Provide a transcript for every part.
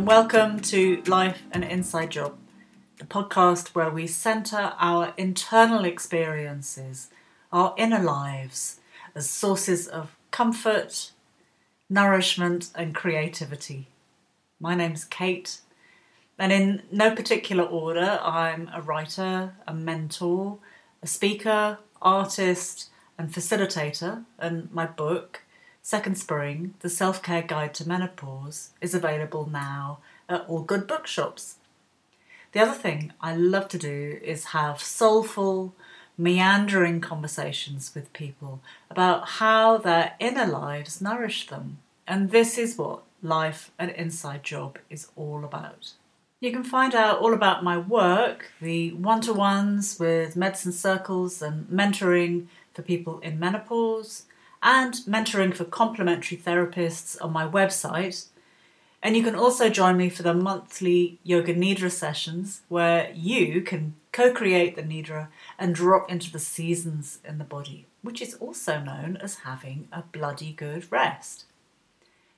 and welcome to Life's an Inside Job, the podcast where we centre our internal experiences, our inner lives, as sources of comfort, nourishment, and creativity. My name's Kate, and in no particular order, I'm a writer, a mentor, a speaker, artist, and facilitator, and my book Second Spring, The Self Care Guide to Menopause, is available now at all good bookshops. The other thing I love to do is have soulful, meandering conversations with people about how their inner lives nourish them. And this is what Life's an Inside Job is all about. You can find out all about my work, the one to ones with medicine circles and mentoring for people in menopause, and mentoring for complementary therapists on my website. And you can also join me for the monthly Yoga Nidra sessions where you can co create the Nidra and drop into the seasons in the body, which is also known as having a bloody good rest.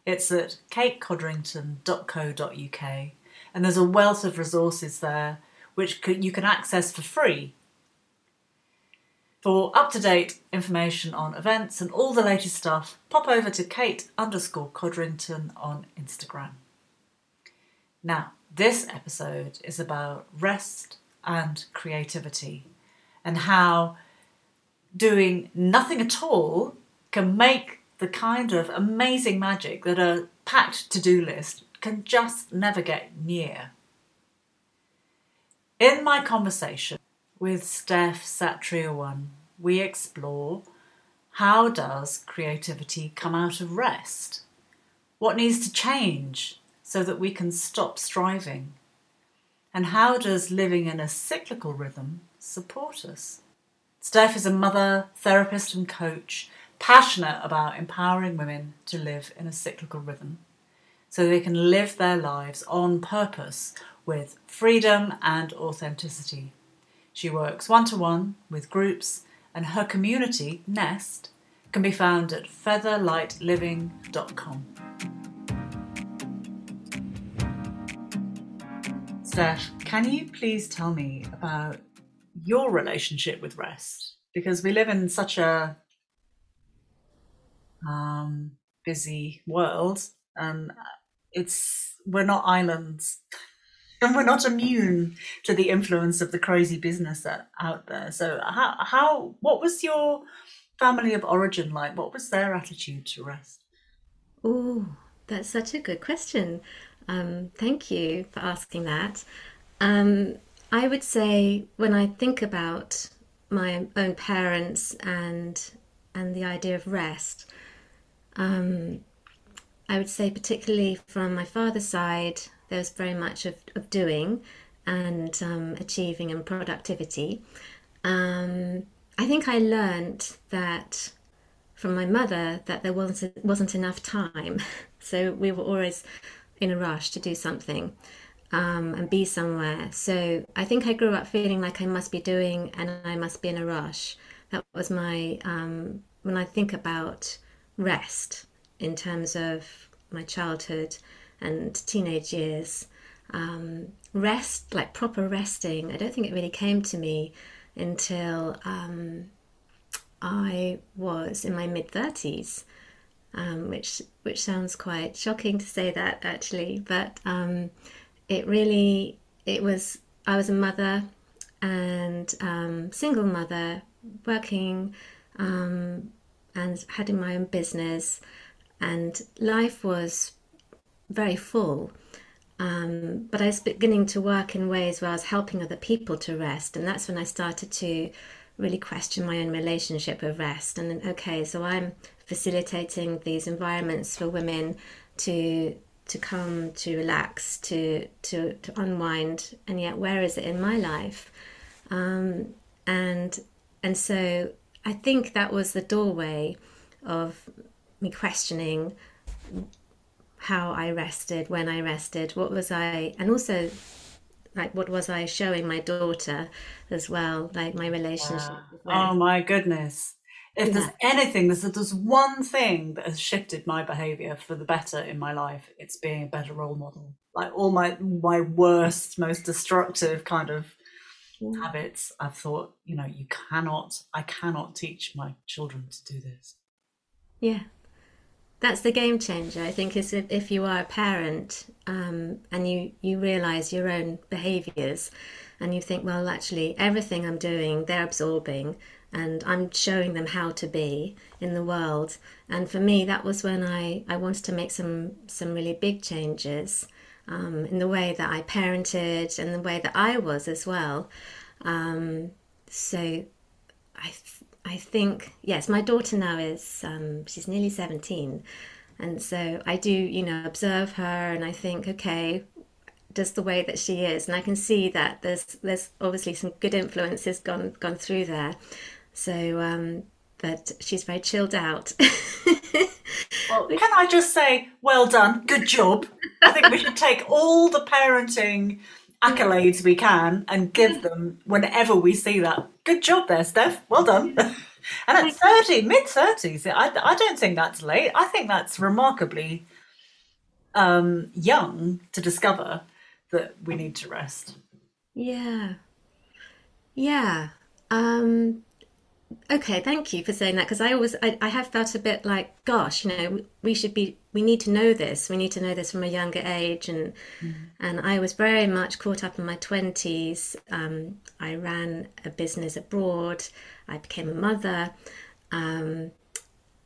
It's at katecodrington.co.uk and there's a wealth of resources there which you can access for free for up to date information on events and all the latest stuff, pop over to Kate underscore Codrington on Instagram. Now, this episode is about rest and creativity and how doing nothing at all can make the kind of amazing magic that a packed to do list can just never get near. In my conversation with Steph Satriawan, we explore how does creativity come out of rest? What needs to change so that we can stop striving? And how does living in a cyclical rhythm support us? Steph is a mother, therapist, and coach passionate about empowering women to live in a cyclical rhythm so they can live their lives on purpose with freedom and authenticity. She works one to one with groups, and her community, Nest, can be found at featherlightliving.com. Steph, can you please tell me about your relationship with rest? Because we live in such a um, busy world, and it's we're not islands and we're not immune to the influence of the crazy business out there. So how how what was your family of origin like? What was their attitude to rest? Oh that's such a good question. Um, thank you for asking that. Um, i would say when i think about my own parents and and the idea of rest um, I would say, particularly from my father's side, there was very much of, of doing and um, achieving and productivity. Um, I think I learned that from my mother that there wasn't wasn't enough time, so we were always in a rush to do something um, and be somewhere. So I think I grew up feeling like I must be doing and I must be in a rush. That was my um, when I think about rest in terms of my childhood and teenage years. Um, rest, like proper resting, I don't think it really came to me until um, I was in my mid 30s, um, which, which sounds quite shocking to say that actually, but um, it really, it was, I was a mother and um, single mother working um, and having my own business and life was very full. Um, but I was beginning to work in ways where I was helping other people to rest, and that's when I started to really question my own relationship with rest. And okay, so I'm facilitating these environments for women to to come to relax, to to to unwind, and yet where is it in my life? Um, and and so I think that was the doorway of me questioning how I rested, when I rested, what was I, and also like what was I showing my daughter as well, like my relationship. Oh my goodness. If Yeah. there's anything, there's, there's one thing that has shifted my behavior for the better in my life. It's being a better role model. Like all my my worst, most destructive kind of Mm. habits, I've thought, you know, you cannot, I cannot teach my children to do this. Yeah. That's the game changer. I think is if, if you are a parent um, and you, you realize your own behaviors and you think, well, actually, everything I'm doing, they're absorbing and I'm showing them how to be in the world. And for me, that was when I, I wanted to make some, some really big changes um, in the way that I parented and the way that I was as well. Um, so I th- I think yes, my daughter now is um, she's nearly seventeen, and so I do you know observe her and I think okay, just the way that she is, and I can see that there's there's obviously some good influences gone gone through there, so um, but she's very chilled out. Well, can I just say, well done, good job. I think we should take all the parenting accolades we can and give them whenever we see that. Good job there, Steph. Well done. And at 30, mid 30s, I, I don't think that's late. I think that's remarkably um, young to discover that we need to rest. yeah, yeah. Um, Okay, thank you for saying that because I always I, I have felt a bit like, gosh, you know, we should be we need to know this. We need to know this from a younger age, and and I was very much caught up in my twenties. Um, I ran a business abroad. I became a mother, um,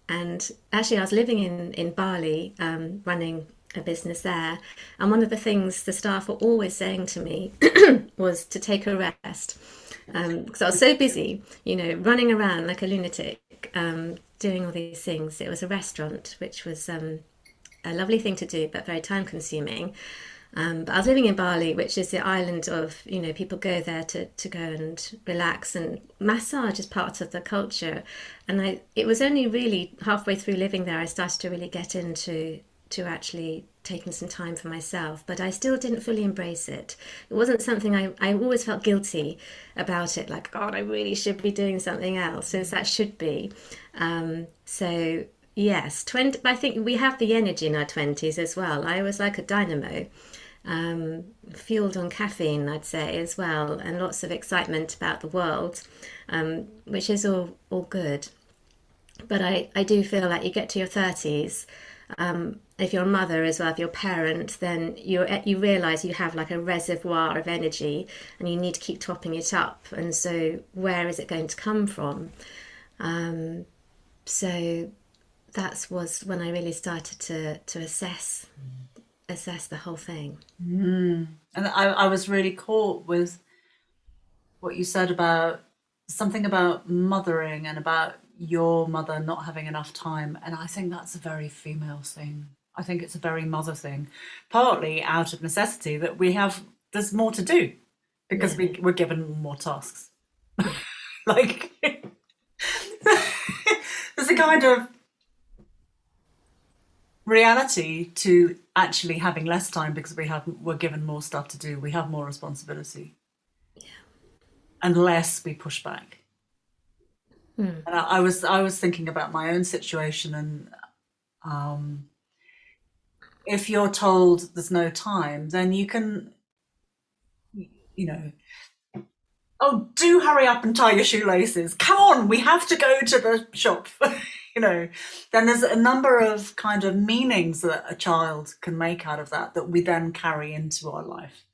and actually, I was living in in Bali, um, running a business there. And one of the things the staff were always saying to me was to take a rest because I was so busy, you know, running around like a lunatic, um, doing all these things. It was a restaurant, which was um, a lovely thing to do, but very time consuming. Um, but I was living in Bali, which is the island of, you know, people go there to, to go and relax and massage is part of the culture. And I, it was only really halfway through living there, I started to really get into to actually taking some time for myself, but I still didn't fully embrace it. It wasn't something I, I always felt guilty about it, like, God, I really should be doing something else, since that should be. Um, so, yes, 20, I think we have the energy in our 20s as well. I was like a dynamo, um, fueled on caffeine, I'd say, as well, and lots of excitement about the world, um, which is all, all good. But I, I do feel like you get to your 30s, um, if you're a mother as well, if you're a parent, then you you realise you have like a reservoir of energy, and you need to keep topping it up. And so, where is it going to come from? Um, so, that was when I really started to to assess assess the whole thing. And I, I was really caught with what you said about something about mothering and about your mother not having enough time. And I think that's a very female thing. I think it's a very mother thing, partly out of necessity that we have, there's more to do because we, we're given more tasks. like, there's a kind of reality to actually having less time because we have we're given more stuff to do we have more responsibility unless we push back and I, I was i was thinking about my own situation and um if you're told there's no time then you can you know oh do hurry up and tie your shoelaces. Come on we have to go to the shop. You know then there's a number of kind of meanings that a child can make out of that that we then carry into our life.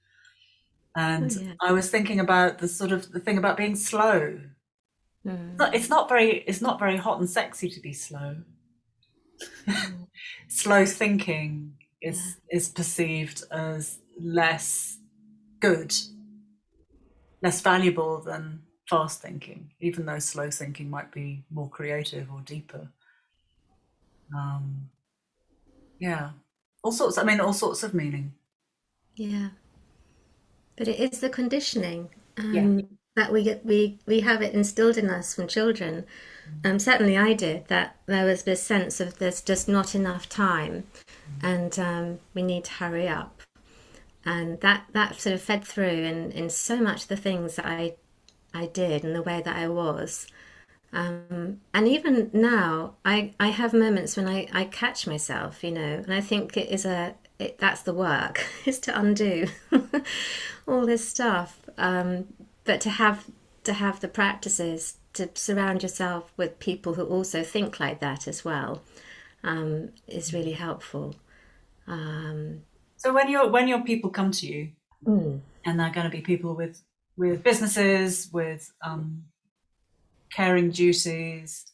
And Oh, yeah. i was thinking about the sort of the thing about being slow Mm. It's not- it's not very it's not very hot and sexy to be slow. Slow thinking is is perceived as less good less valuable than fast thinking even though slow thinking might be more creative or deeper. Um yeah. All sorts i mean all sorts of meaning. Yeah, but it is the conditioning. Yeah. Um, that we get, we we have it instilled in us from children. Um, certainly, I did that. There was this sense of there's just not enough time, and um, we need to hurry up, and that that sort of fed through in in so much of the things that I I did and the way that I was. Um, and even now, I, I have moments when I, I catch myself, you know, and I think it is a it, that's the work is to undo all this stuff. Um, but to have to have the practices to surround yourself with people who also think like that as well um, is really helpful. Um, so when your when your people come to you, mm. and they're going to be people with with businesses, with um, caring duties,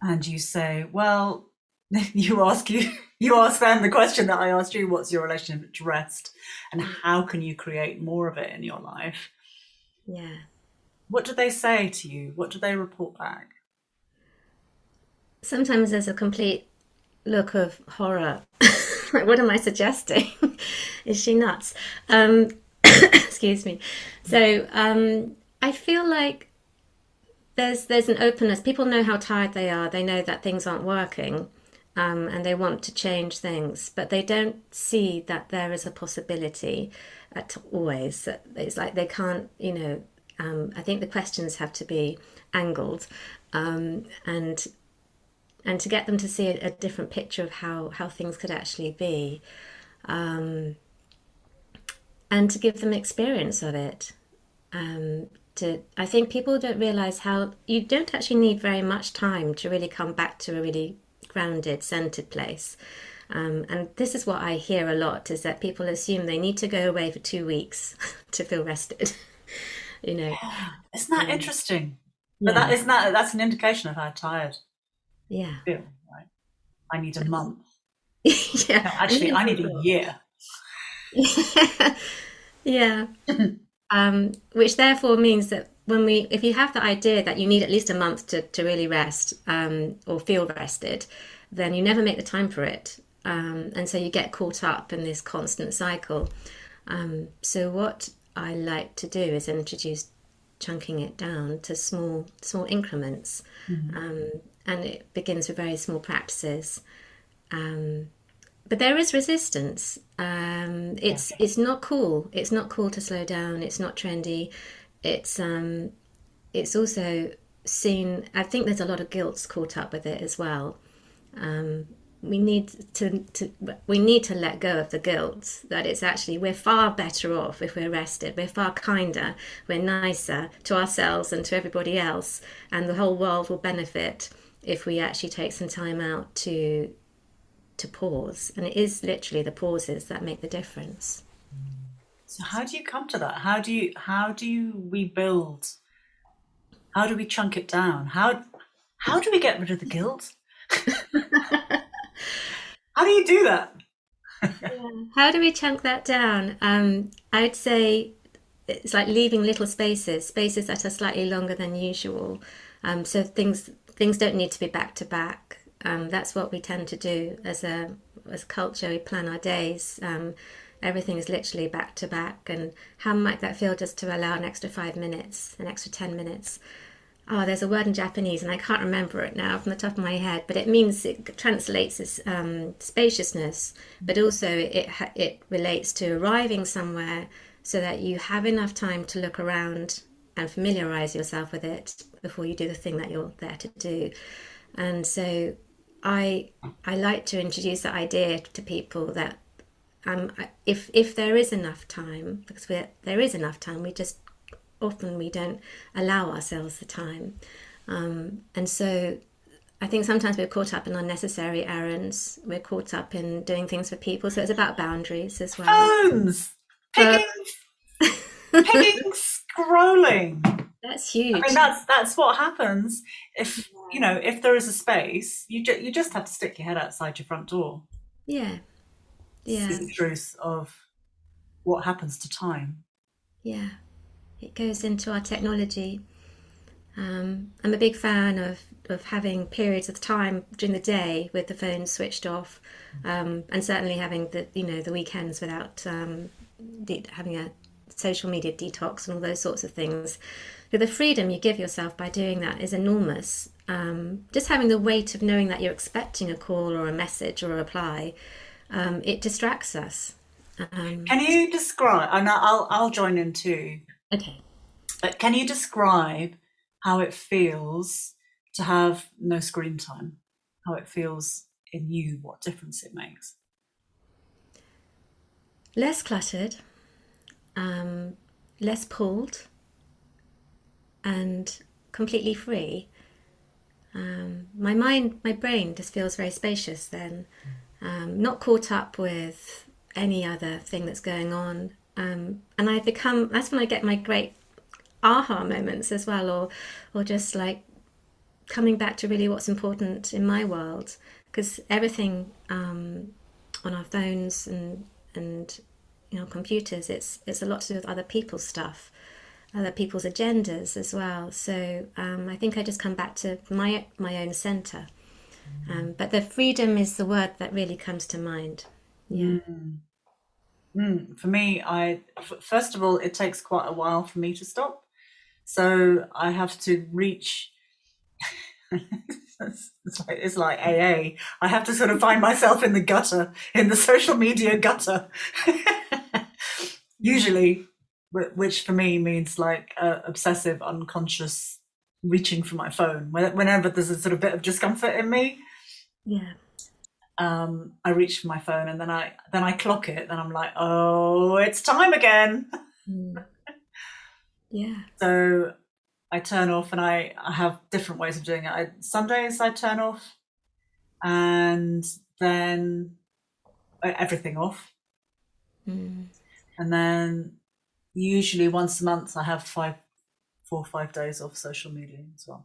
and you say, well, you ask you you ask them the question that I asked you: What's your relationship to rest, and how can you create more of it in your life? Yeah. What do they say to you? What do they report back? Sometimes there's a complete look of horror. like, what am I suggesting? Is she nuts? Um, excuse me. So um, I feel like there's there's an openness. People know how tired they are. They know that things aren't working, um, and they want to change things, but they don't see that there is a possibility at always. It's like they can't, you know. Um, I think the questions have to be angled, um, and and to get them to see a, a, different picture of how how things could actually be, um, and to give them experience of it. Um, to I think people don't realize how you don't actually need very much time to really come back to a really grounded, centered place. Um, and this is what I hear a lot is that people assume they need to go away for two weeks to feel rested. you know, isn't that um, interesting? But yeah. that isn't that that's an indication of how tired. Yeah. Feel right. I need a month. yeah. No, actually, I need a year. yeah. um, which therefore means that when we if you have the idea that you need at least a month to, to really rest um, or feel rested then you never make the time for it. Um, and so you get caught up in this constant cycle. Um, so what i like to do is introduce chunking it down to small small increments. Mm-hmm. Um, and it begins with very small practices. Um, but there is resistance. Um, it's it's not cool. It's not cool to slow down. It's not trendy it's um, it's also seen. I think there's a lot of guilt caught up with it as well. Um, we need to, to we need to let go of the guilt that it's actually we're far better off if we're rested we're far kinder we're nicer to ourselves and to everybody else and the whole world will benefit if we actually take some time out to to pause and it is literally the pauses that make the difference so how do you come to that? How do you how do you we build? How do we chunk it down? How how do we get rid of the guilt? how do you do that? yeah. How do we chunk that down? Um, I'd say it's like leaving little spaces, spaces that are slightly longer than usual. Um, so things things don't need to be back to back. Um, that's what we tend to do as a as culture. We plan our days. Um, everything is literally back to back. And how might that feel just to allow an extra five minutes, an extra 10 minutes? Oh, there's a word in Japanese, and I can't remember it now from the top of my head, but it means it translates as um, spaciousness, but also it it relates to arriving somewhere so that you have enough time to look around and familiarize yourself with it before you do the thing that you're there to do. And so I I like to introduce the idea to people that um, if if there is enough time, because there is enough time, we just often we don't allow ourselves the time, um, and so I think sometimes we're caught up in unnecessary errands. We're caught up in doing things for people, so it's about boundaries as well. Phones, picking, picking, scrolling. That's huge. I mean, that's that's what happens if you know if there is a space. You ju- you just have to stick your head outside your front door. Yeah, yeah. the truth of what happens to time. Yeah, it goes into our technology. Um, I'm a big fan of, of having periods of time during the day with the phone switched off, um, and certainly having the you know the weekends without um, de- having a social media detox and all those sorts of things. But the freedom you give yourself by doing that is enormous. Um, just having the weight of knowing that you're expecting a call or a message or a reply um, it distracts us. Um, can you describe? And I'll I'll join in too. Okay. But can you describe how it feels to have no screen time, how it feels in you, what difference it makes. Less cluttered, um, less pulled, and completely free. Um, my mind, my brain just feels very spacious then, um, not caught up with any other thing that's going on. Um, and I become, that's when I get my great aha moments as well, or, or just like coming back to really what's important in my world. Because everything um, on our phones and, and you know, computers, it's, it's a lot to do with other people's stuff other people's agendas as well. So um, I think I just come back to my my own center. Um, but the freedom is the word that really comes to mind. Yeah. Mm. Mm. For me, I first of all, it takes quite a while for me to stop. So I have to reach. it's like it's like AA. I have to sort of find myself in the gutter, in the social media gutter. Usually, which for me means like uh, obsessive, unconscious reaching for my phone whenever there's a sort of bit of discomfort in me. Yeah. Um, I reach for my phone and then I then I clock it and I'm like, oh, it's time again. Mm. Yeah. So I turn off and I, I have different ways of doing it. I, some days I turn off and then everything off. Mm. And then usually once a month I have five, four or five days off social media as well.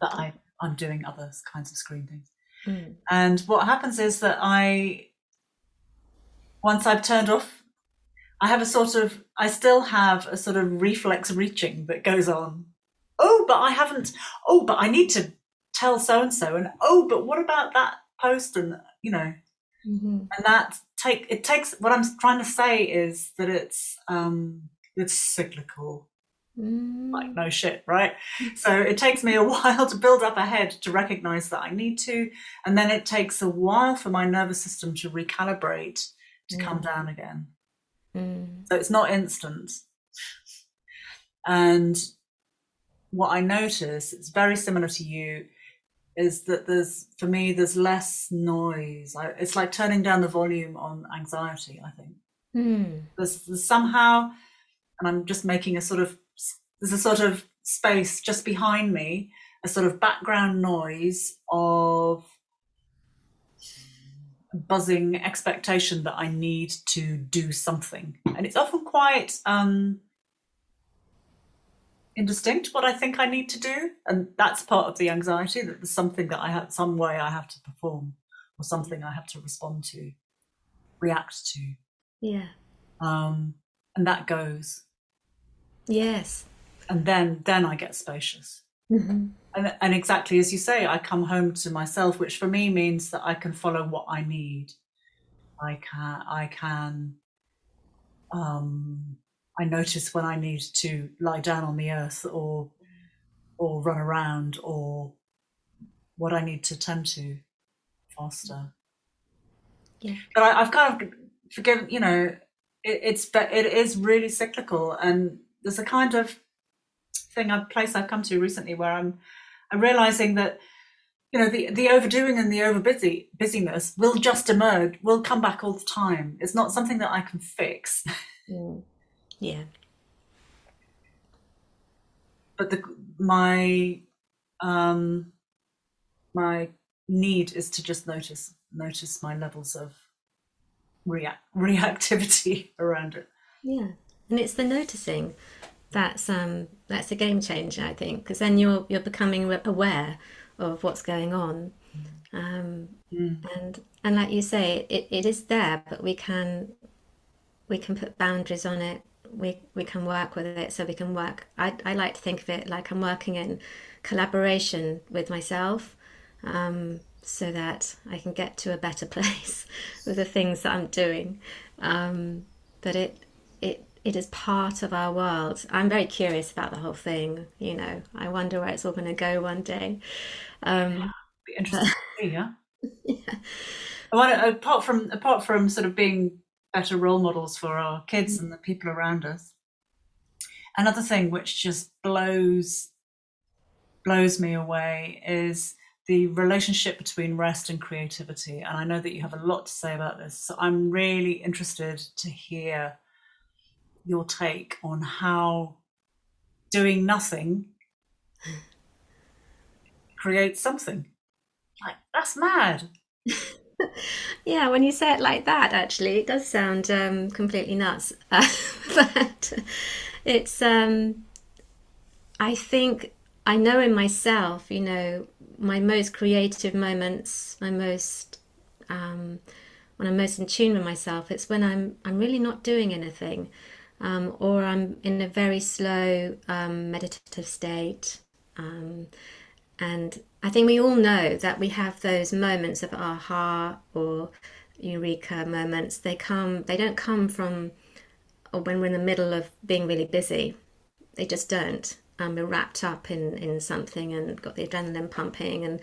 But I, I'm doing other kinds of screen things. Mm. And what happens is that I, once I've turned off, I have a sort of, I still have a sort of reflex reaching that goes on. Oh, but I haven't, oh, but I need to tell so and so. And oh, but what about that post? And, you know, mm-hmm. and that take it takes what i'm trying to say is that it's um it's cyclical mm. like no shit right so it takes me a while to build up a head to recognize that i need to and then it takes a while for my nervous system to recalibrate to mm. come down again mm. so it's not instant and what i notice it's very similar to you is that there's for me there's less noise I, it's like turning down the volume on anxiety i think mm. there's, there's somehow and i'm just making a sort of there's a sort of space just behind me a sort of background noise of buzzing expectation that i need to do something and it's often quite um indistinct what I think I need to do. And that's part of the anxiety that there's something that I have, some way I have to perform or something I have to respond to, react to. Yeah. Um, and that goes. Yes. And then, then I get spacious. Mm-hmm. And, and exactly as you say, I come home to myself, which for me means that I can follow what I need. I can, I can, um, I notice when I need to lie down on the earth or or run around or what I need to tend to faster. Yeah. But I, have kind of forgiven, you know, it, it's but it is really cyclical, and there's a kind of thing, a place I've come to recently where I'm I'm realizing that you know the the overdoing and the over busy busyness will just emerge, will come back all the time. It's not something that I can fix. Mm. Yeah. But the my um my need is to just notice notice my levels of react reactivity around it. Yeah. And it's the noticing that's um that's a game changer I think because then you're you're becoming aware of what's going on. Um, mm. and and like you say it, it is there but we can we can put boundaries on it we we can work with it so we can work I, I like to think of it like I'm working in collaboration with myself um, so that I can get to a better place with the things that I'm doing um, but it it is part of our world I'm very curious about the whole thing you know I wonder where it's all going to go one day um, Be interesting to see, yeah. yeah. I want apart from apart from sort of being better role models for our kids mm. and the people around us. Another thing which just blows blows me away is the relationship between rest and creativity. And I know that you have a lot to say about this. So I'm really interested to hear your take on how doing nothing creates something. Like, that's mad. yeah, when you say it like that, actually, it does sound um, completely nuts. Uh, but it's, um, I think, I know in myself, you know, my most creative moments, my most, um, when I'm most in tune with myself, it's when I'm, I'm really not doing anything. Um, or I'm in a very slow um, meditative state. Um, and I think we all know that we have those moments of aha or eureka moments. They come, they don't come from or when we're in the middle of being really busy. They just don't. Um, we're wrapped up in, in something and got the adrenaline pumping and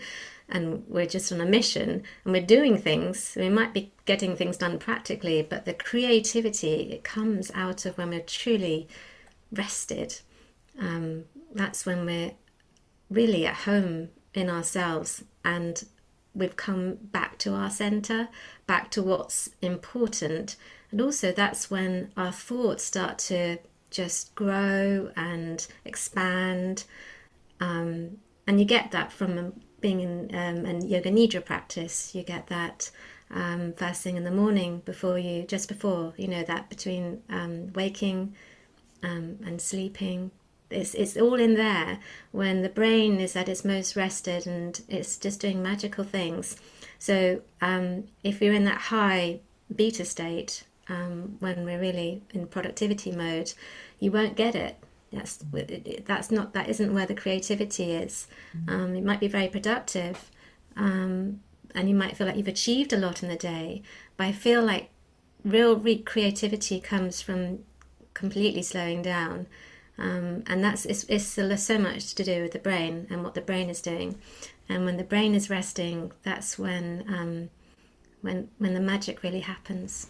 and we're just on a mission and we're doing things. We might be getting things done practically, but the creativity it comes out of when we're truly rested. Um, that's when we're really at home in ourselves and we've come back to our center, back to what's important. And also, that's when our thoughts start to just grow and expand. Um, and you get that from being in um, an yoga nidra practice. You get that um, first thing in the morning before you, just before, you know, that between um, waking um, and sleeping it's, it's all in there when the brain is at its most rested and it's just doing magical things. So um, if you're in that high beta state, um, when we're really in productivity mode, you won't get it. That's that's not that isn't where the creativity is. Mm-hmm. Um, it might be very productive, um, and you might feel like you've achieved a lot in the day. But I feel like real re- creativity comes from completely slowing down um, and that's it's, it's so much to do with the brain and what the brain is doing. And when the brain is resting, that's when um, when when the magic really happens.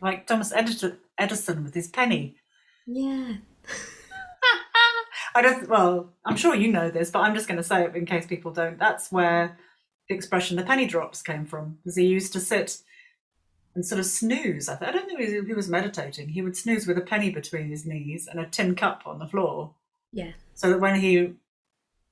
Like Thomas Edison, Edison with his penny. Yeah. I don't. Well, I'm sure you know this, but I'm just going to say it in case people don't. That's where the expression "the penny drops" came from, because he used to sit and sort of snooze. I, th- I don't think he was, he was meditating. He would snooze with a penny between his knees and a tin cup on the floor. Yeah. So that when he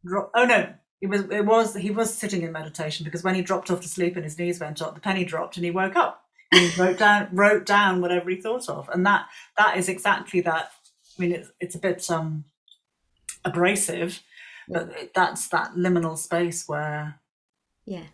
dropped, oh no, it was it was he was sitting in meditation because when he dropped off to sleep and his knees went up, the penny dropped and he woke up. And he wrote down wrote down whatever he thought of, and that that is exactly that. I mean, it's it's a bit um abrasive, but that's that liminal space where yeah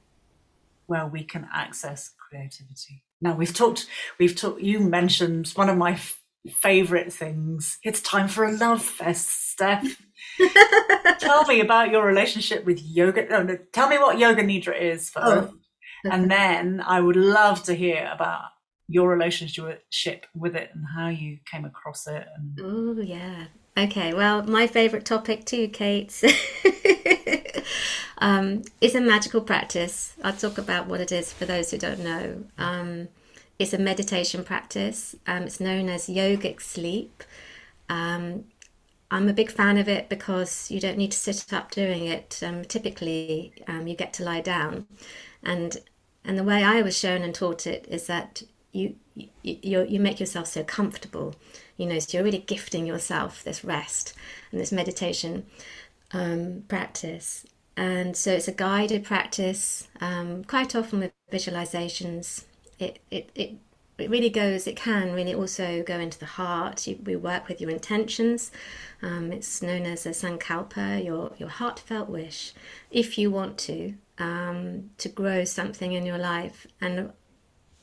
where we can access creativity. Now we've talked, we've talked, you mentioned one of my f- favorite things. It's time for a love fest, Steph. tell me about your relationship with yoga. No, no, tell me what yoga nidra is first. Oh. And then I would love to hear about your relationship with it and how you came across it. And... Oh, yeah. Okay, well, my favorite topic too, Kate. um, it's a magical practice. I'll talk about what it is for those who don't know. Um, it's a meditation practice. Um, it's known as yogic sleep. Um, I'm a big fan of it because you don't need to sit up doing it. Um, typically, um, you get to lie down, and and the way I was shown and taught it is that you you you make yourself so comfortable. You know, so you're really gifting yourself this rest and this meditation um, practice. And so it's a guided practice, um, quite often with visualizations. It, it, it, it really goes, it can really also go into the heart. You, we work with your intentions. Um, it's known as a sankalpa, your, your heartfelt wish, if you want to, um, to grow something in your life. And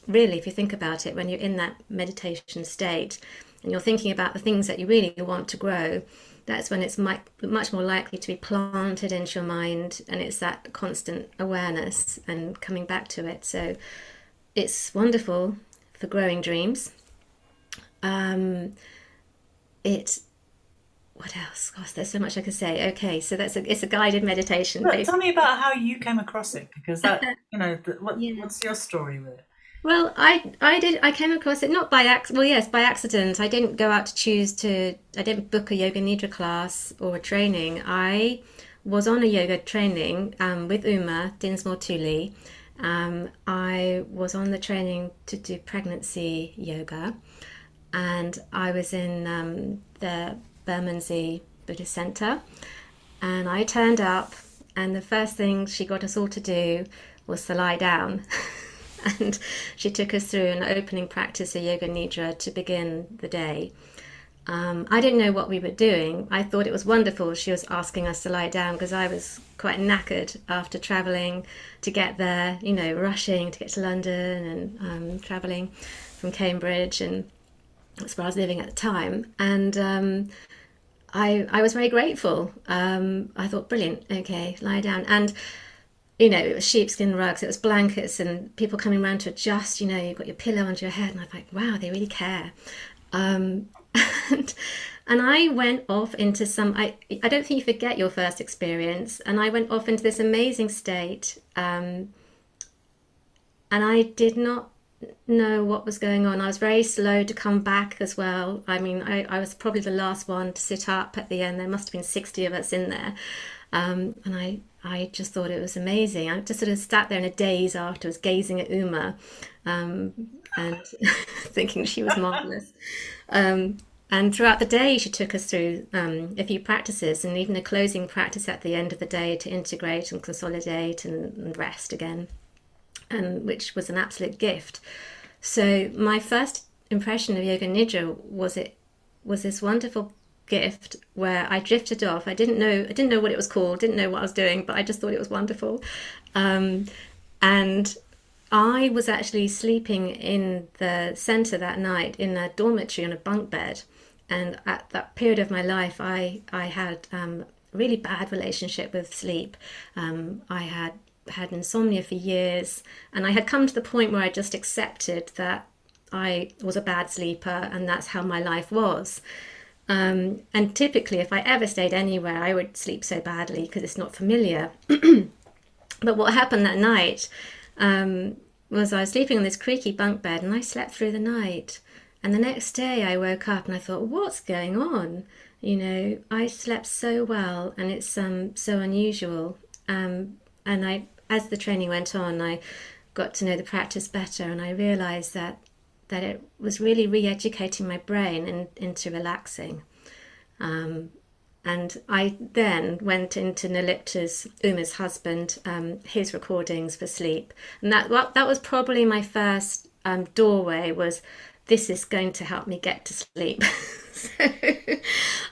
really, if you think about it, when you're in that meditation state and you're thinking about the things that you really want to grow, that's when it's much more likely to be planted into your mind and it's that constant awareness and coming back to it so it's wonderful for growing dreams um, it what else gosh there's so much i could say okay so that's a it's a guided meditation tell me about how you came across it because that you know the, what, yeah. what's your story with it Well, I I did I came across it not by accident. Well, yes, by accident. I didn't go out to choose to. I didn't book a yoga nidra class or a training. I was on a yoga training um, with Uma Dinsmore Tuli. Um, I was on the training to do pregnancy yoga, and I was in um, the Bermondsey Buddhist Center, and I turned up, and the first thing she got us all to do was to lie down. and she took us through an opening practice of yoga nidra to begin the day. Um, I didn't know what we were doing. I thought it was wonderful she was asking us to lie down because I was quite knackered after travelling to get there, you know, rushing to get to London and um, travelling from Cambridge, and that's where I was living at the time. And um, I, I was very grateful. Um, I thought, brilliant, okay, lie down. And you know, it was sheepskin rugs, it was blankets, and people coming around to adjust. You know, you've got your pillow under your head, and I'm like, wow, they really care. Um, and, and I went off into some. I I don't think you forget your first experience, and I went off into this amazing state, um, and I did not know what was going on. I was very slow to come back as well. I mean, I, I was probably the last one to sit up at the end. There must have been 60 of us in there. Um, and I, I just thought it was amazing. I just sort of sat there in a daze afterwards, gazing at Uma um, and thinking she was marvelous. Um, and throughout the day, she took us through um, a few practices and even a closing practice at the end of the day to integrate and consolidate and, and rest again, and which was an absolute gift. So my first impression of yoga nidra was it was this wonderful gift where I drifted off. I didn't know I didn't know what it was called, didn't know what I was doing, but I just thought it was wonderful. Um, and I was actually sleeping in the centre that night in a dormitory on a bunk bed. And at that period of my life, I I had um, really bad relationship with sleep. Um, I had had insomnia for years, and I had come to the point where I just accepted that I was a bad sleeper, and that's how my life was. Um, and typically, if I ever stayed anywhere, I would sleep so badly because it's not familiar. but what happened that night um, was I was sleeping on this creaky bunk bed and I slept through the night. And the next day I woke up and I thought, what's going on? You know, I slept so well and it's um, so unusual. Um, and I, as the training went on, I got to know the practice better and I realized that that it was really re-educating my brain in, into relaxing. Um, and I then went into Nirlipta's Uma's husband, um, his recordings for sleep, and that that was probably my first um, doorway. Was this is going to help me get to sleep, so,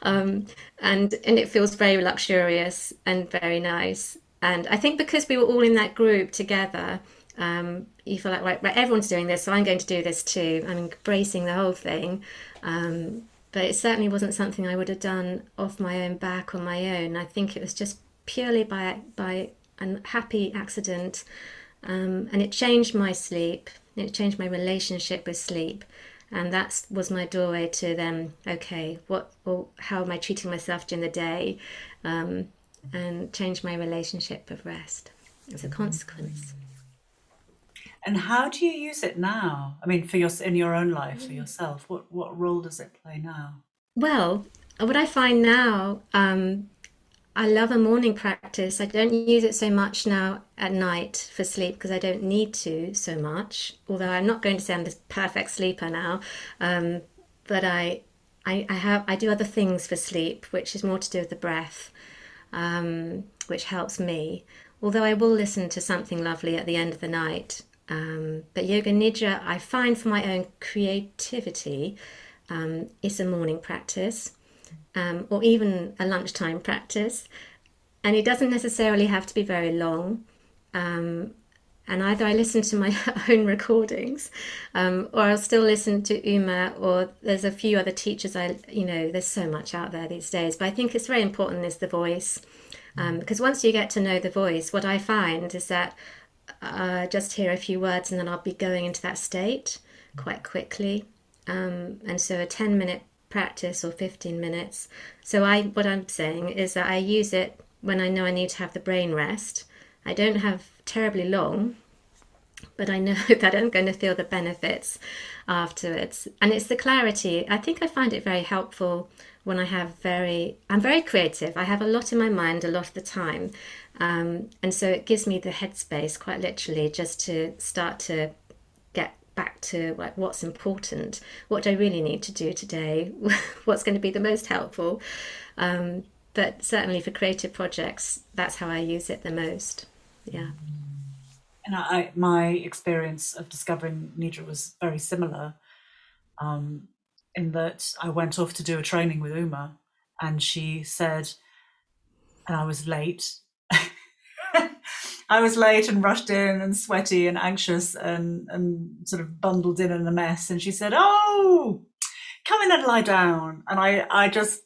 um, and and it feels very luxurious and very nice. And I think because we were all in that group together, um, you feel like right, right, everyone's doing this, so I'm going to do this too. I'm embracing the whole thing. Um, but it certainly wasn't something I would have done off my own back on my own. I think it was just purely by by a happy accident, um, and it changed my sleep. It changed my relationship with sleep, and that was my doorway to then. Okay, what or how am I treating myself during the day, um, and change my relationship with rest as a consequence. And how do you use it now? I mean, for your in your own life, for yourself, what what role does it play now? Well, what I find now, um, I love a morning practice. I don't use it so much now at night for sleep because I don't need to so much. Although I'm not going to say I'm this perfect sleeper now, um, but I, I, I have I do other things for sleep, which is more to do with the breath, um, which helps me. Although I will listen to something lovely at the end of the night um, but yoga nidra, I find for my own creativity, um, is a morning practice um, or even a lunchtime practice. And it doesn't necessarily have to be very long. Um, and either I listen to my own recordings um, or I'll still listen to Uma or there's a few other teachers I, you know, there's so much out there these days. But I think it's very important is the voice. Um, because once you get to know the voice, what I find is that uh, just hear a few words and then I'll be going into that state quite quickly. Um, and so a 10 minute practice or 15 minutes. So I what I'm saying is that I use it when I know I need to have the brain rest. I don't have terribly long but I know that I'm going to feel the benefits afterwards. And it's the clarity. I think I find it very helpful when I have very, I'm very creative. I have a lot in my mind a lot of the time. Um, and so it gives me the headspace, quite literally, just to start to get back to like what's important, what do I really need to do today, what's going to be the most helpful. Um, but certainly for creative projects, that's how I use it the most. Yeah. And I, my experience of discovering Nidra was very similar. Um, in that I went off to do a training with Uma, and she said, and I was late. I was late and rushed in and sweaty and anxious and, and sort of bundled in in a mess. And she said, Oh, come in and lie down. And I, I just,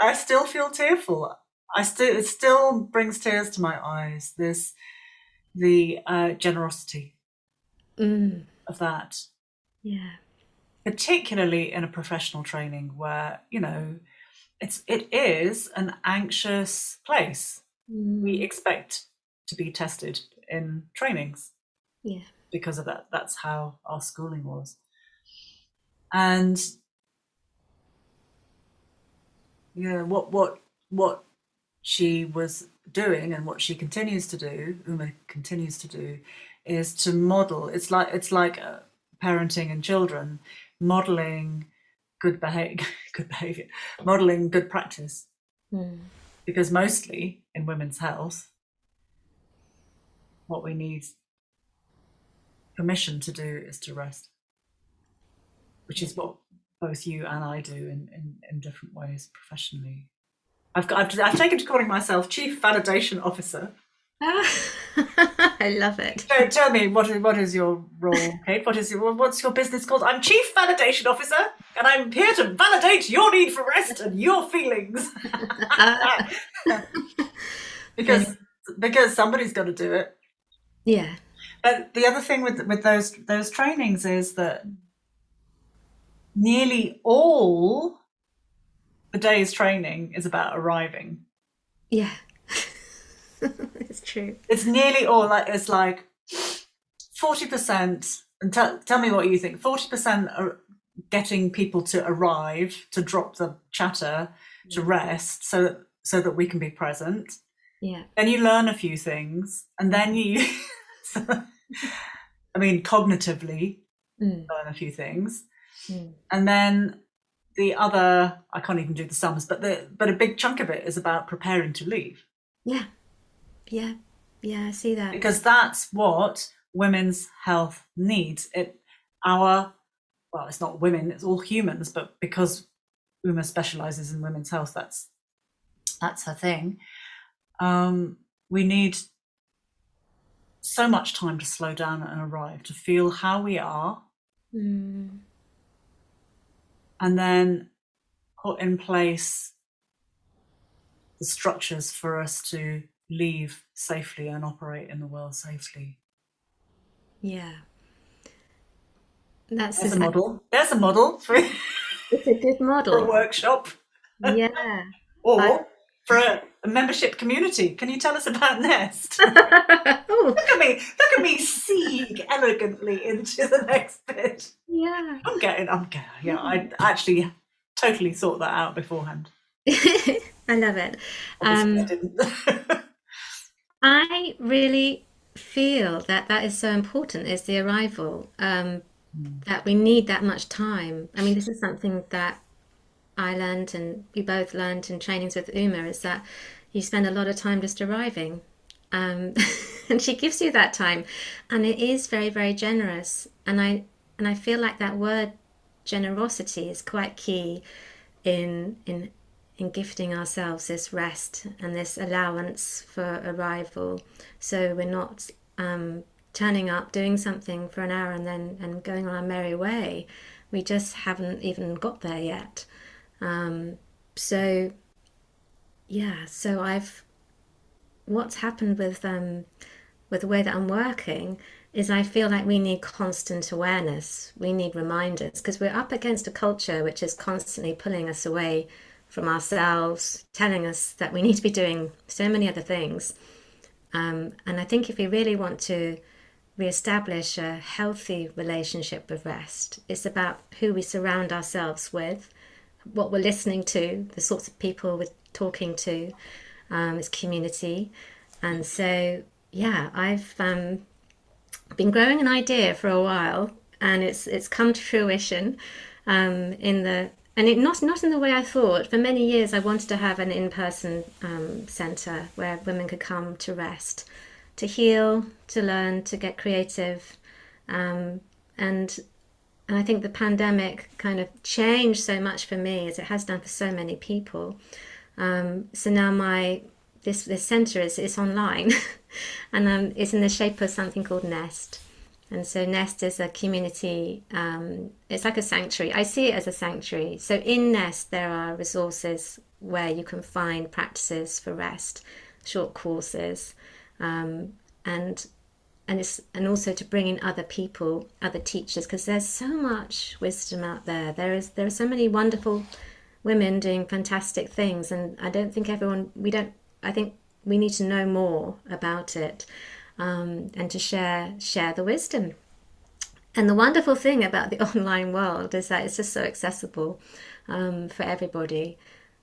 I still feel tearful. I still, it still brings tears to my eyes. This, the uh, generosity mm. of that. Yeah particularly in a professional training where you know it's it is an anxious place mm. we expect to be tested in trainings yeah because of that that's how our schooling was and yeah what what what she was doing and what she continues to do uma continues to do is to model it's like it's like uh, parenting and children modeling good behavior, good behavior, modeling good practice. Mm. Because mostly in women's health, what we need permission to do is to rest, which is what both you and I do in, in, in different ways professionally. I've, got, I've, I've taken to calling myself Chief Validation Officer ah, I love it. So tell me, what is, what is your role, Kate? What is your, what's your business called? I'm Chief Validation Officer, and I'm here to validate your need for rest and your feelings. because because somebody's got to do it. Yeah. But the other thing with with those those trainings is that nearly all the day's training is about arriving. Yeah. it's true. It's nearly all like it's like forty percent. And tell tell me what you think. Forty percent are getting people to arrive, to drop the chatter, to rest, so that so that we can be present. Yeah. Then you learn a few things, and then you, I mean, cognitively mm. learn a few things, mm. and then the other I can't even do the sums, but the but a big chunk of it is about preparing to leave. Yeah. Yeah, yeah, I see that. Because that's what women's health needs. It our well, it's not women, it's all humans, but because Uma specializes in women's health, that's that's her thing. Um, we need so much time to slow down and arrive, to feel how we are, mm. And then put in place the structures for us to leave safely and operate in the world safely. Yeah. That's There's a model. There's a model for it's a good model for a workshop. Yeah. or I... for a, a, membership community. Can you tell us about Nest? look at me! Look at me seeg elegantly into the next bit. Yeah. I'm getting. I'm getting. Yeah, I actually totally thought that out beforehand. I love it. Um, I didn't. I really feel that that is so important is the arrival um, mm. that we need that much time i mean this is something that i learned and we both learned in trainings with uma is that you spend a lot of time just arriving. Um, and she gives you that time. And it is very very generous. And i and i feel like that word generosity is quite key in in in gifting ourselves this rest and this allowance for arrival. So we're not um, turning up doing something for an hour and then and going on our merry way. We just haven't even got there yet um, so yeah so i've what's happened with um with the way that i'm working is i feel like we need constant awareness we need reminders because we're up against a culture which is constantly pulling us away from ourselves, telling us that we need to be doing so many other things. Um, and I think if we really want to re-establish a healthy relationship with rest. It's about who we surround ourselves with, what we're listening to, the sorts of people we're talking to, um, community. And so, yeah, I've um, been growing an idea for a while, and it's it's come to fruition um, in the and it not not in the way I thought. For many years, I wanted to have an in-person um, centre where women could come to rest, to heal, to learn, to get creative, um, and and I think the pandemic kind of changed so much for me as it has done for so many people. Um, so now my this this centre is is online, and um, it's in the shape of something called Nest. And so Nest is a community, um, it's like a sanctuary. I see it as a sanctuary. So in Nest, there are resources where you can find practices for rest, short courses, um, and and it's and also to bring in other people, other teachers, because there's so much wisdom out there. There is there are so many wonderful women doing fantastic things, and I don't think everyone we don't. I think we need to know more about it um, and to share share the wisdom. And the wonderful thing about the online world is that it's just so accessible um, for everybody.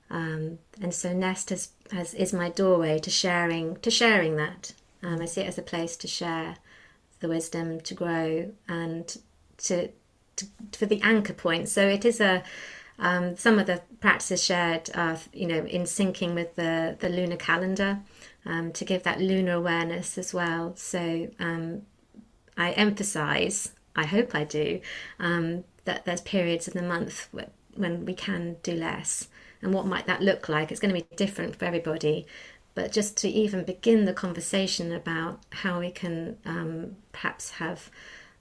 Um, and so Nest has, has, is my doorway to sharing to sharing that. Um, I see it as a place to share the wisdom, to grow, and to, to for the anchor point. So it is a um, some of the practices shared, are, you know, in syncing with the the lunar calendar um, to give that lunar awareness as well. So um, I emphasize, I hope I do, um, that there's periods in the month when we can do less. And what might that look like? It's going to be different for everybody. But just to even begin the conversation about how we can um, perhaps have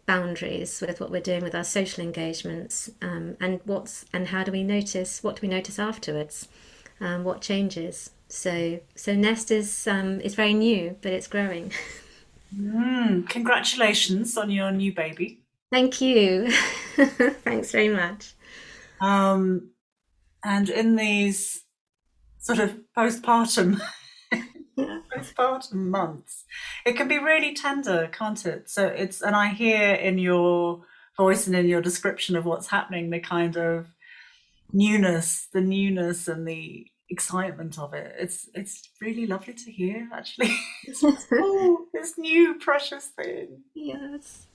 boundaries with what we're doing with our social engagements um, and what's and how do we notice what do we notice afterwards um, what changes so so Nest is um, is very new, but it's growing. Mm, congratulations on your new baby. Thank you. Thanks very much. Um, and in these sort of postpartum postpartum months, it can be really tender, can't it? So it's and I hear in your voice and in your description of what's happening the kind of newness, the newness and the excitement of it. It's it's really lovely to hear actually. oh, this new precious thing. Yes.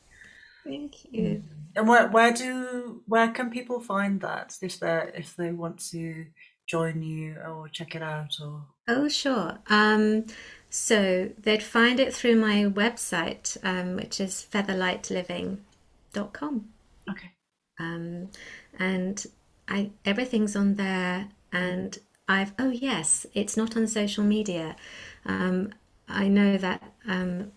Thank you. Mm. And where where do where can people find that if they if they want to join you or check it out or Oh sure. Um so they'd find it through my website, um, which is featherlightliving.com. Okay. Um, and I everything's on there and I've oh yes, it's not on social media. Um, I know that um,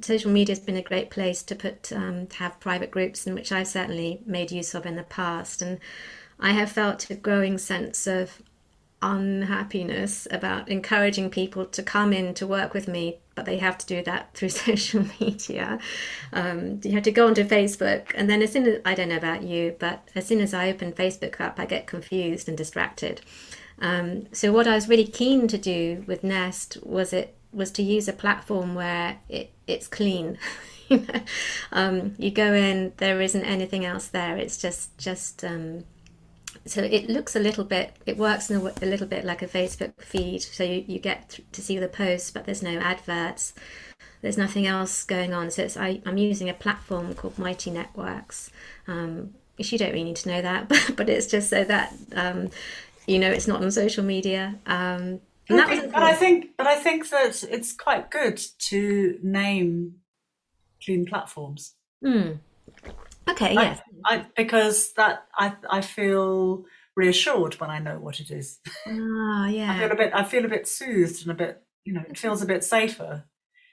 social media has been a great place to put um, to have private groups, in which I've certainly made use of in the past, and I have felt a growing sense of unhappiness about encouraging people to come in to work with me, but they have to do that through social media. Um, you have to go onto Facebook, and then as soon as I don't know about you, but as soon as I open Facebook up, I get confused and distracted. Um, so what I was really keen to do with Nest was it was to use a platform where it, it's clean. um, you go in, there isn't anything else there. It's just just um, so it looks a little bit. It works in a, a little bit like a Facebook feed. So you, you get to see the posts, but there's no adverts. There's nothing else going on. So I, am using a platform called Mighty Networks. Um, you don't really need to know that, but, but it's just so that um, you know it's not on social media um, and okay, but I think but I think that it's quite good to name clean platforms. Mm. Okay, I, yes. I, because that I I feel reassured when I know what it is. Ah, yeah. I feel a bit I feel a bit soothed and a bit you know it feels a bit safer.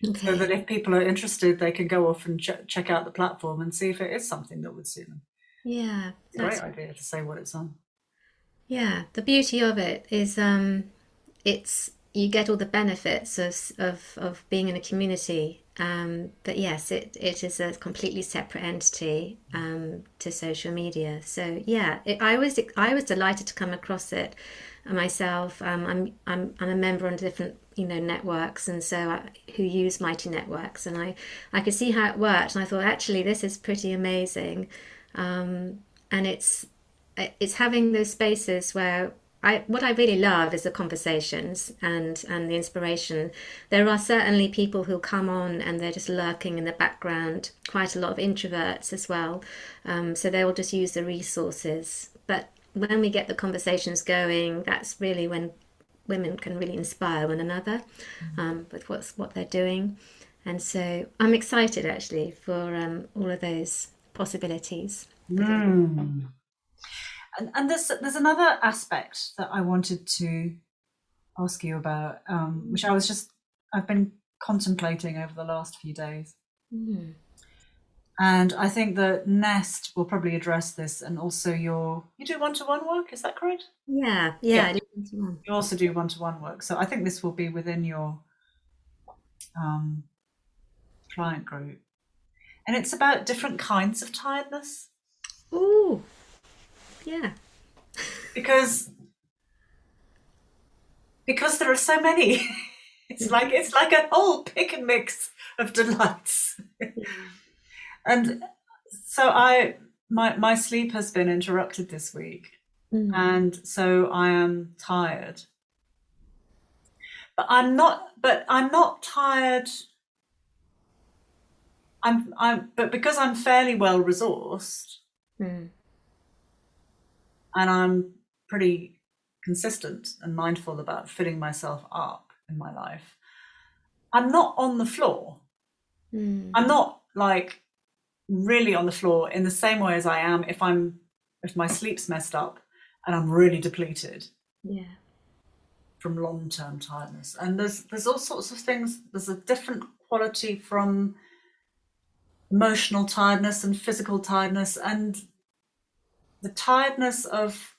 Okay. So that if people are interested, they can go off and ch- check out the platform and see if it is something that would suit them. Yeah, great idea to say what it's on. Yeah, the beauty of it is um, it's you get all the benefits of of, of being in a community. Um, but yes, it, it is a completely separate entity um, to social media. So yeah, it, I was I was delighted to come across it myself. Um, I'm I'm I'm a member on different you know networks, and so I, who use Mighty Networks, and I I could see how it worked, and I thought actually this is pretty amazing, um, and it's it's having those spaces where I, what I really love is the conversations and and the inspiration. There are certainly people who come on and they're just lurking in the background. Quite a lot of introverts as well, um, so they will just use the resources. But when we get the conversations going, that's really when women can really inspire one another mm-hmm. um, with what's what they're doing. And so I'm excited actually for um, all of those possibilities. Mm. And, and there's there's another aspect that I wanted to ask you about, um, which I was just I've been contemplating over the last few days. Mm. And I think the Nest will probably address this, and also your you do one to one work. Is that correct? Yeah, yeah. yeah. You also do one to one work, so I think this will be within your um, client group, and it's about different kinds of tiredness. Ooh, yeah. because because there are so many. it's like it's like a whole pick and mix of delights. and so I my my sleep has been interrupted this week. Mm. And so I am tired. But I'm not but I'm not tired I'm I'm but because I'm fairly well resourced. Mm and I'm pretty consistent and mindful about filling myself up in my life. I'm not on the floor. Mm. I'm not like really on the floor in the same way as I am if I'm if my sleep's messed up and I'm really depleted. Yeah. From long term tiredness. And there's there's all sorts of things. There's a different quality from emotional tiredness and physical tiredness and the tiredness of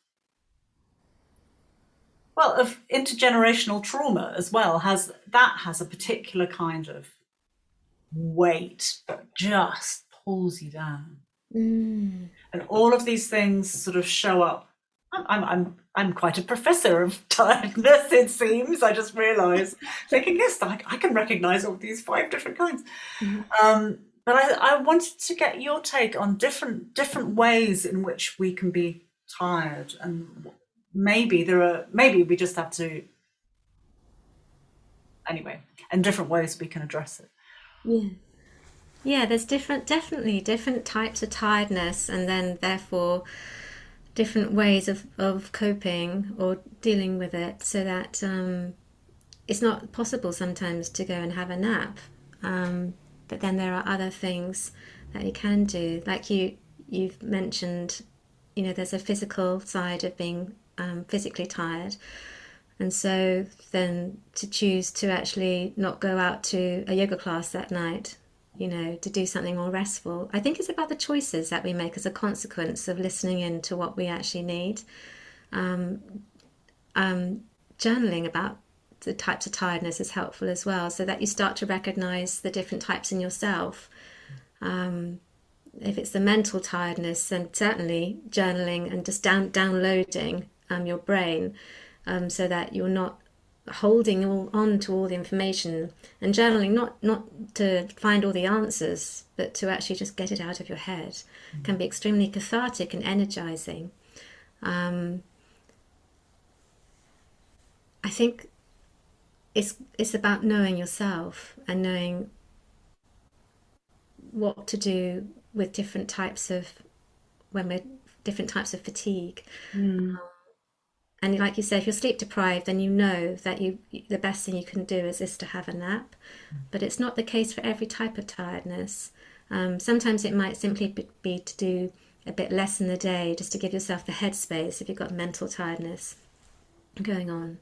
well of intergenerational trauma as well has that has a particular kind of weight that just pulls you down mm. and all of these things sort of show up I'm, I'm I'm quite a professor of tiredness, it seems. I just realised, thinking, yes, I, I, can recognise all these five different kinds. Mm-hmm. Um, but I, I wanted to get your take on different different ways in which we can be tired, and maybe there are maybe we just have to anyway, and different ways we can address it. Yeah. Yeah, there's different, definitely different types of tiredness, and then therefore different ways of, of coping or dealing with it so that um, it's not possible sometimes to go and have a nap. Um, but then there are other things that you can do. Like you you've mentioned you know there's a physical side of being um, physically tired. And so then to choose to actually not go out to a yoga class that night you know to do something more restful i think it's about the choices that we make as a consequence of listening in to what we actually need. Um, um, journaling about the types of tiredness is helpful as well, so that you start to recognize the different types in yourself. Um, if it's the mental tiredness, then certainly journaling and just down, downloading um, your brain um, so that you're not holding all, on to all the information and journaling not not to find all the answers but to actually just get it out of your head mm-hmm. can be extremely cathartic and energizing um, i think it's it's about knowing yourself and knowing what to do with different types of when we're different types of fatigue. Mm. Um, and like you say, if you're sleep deprived, then you know that you the best thing you can do is, is to have a nap. But it's not the case for every type of tiredness. Um, sometimes it might simply be to do a bit less in the day, just to give yourself the headspace if you've got mental tiredness going on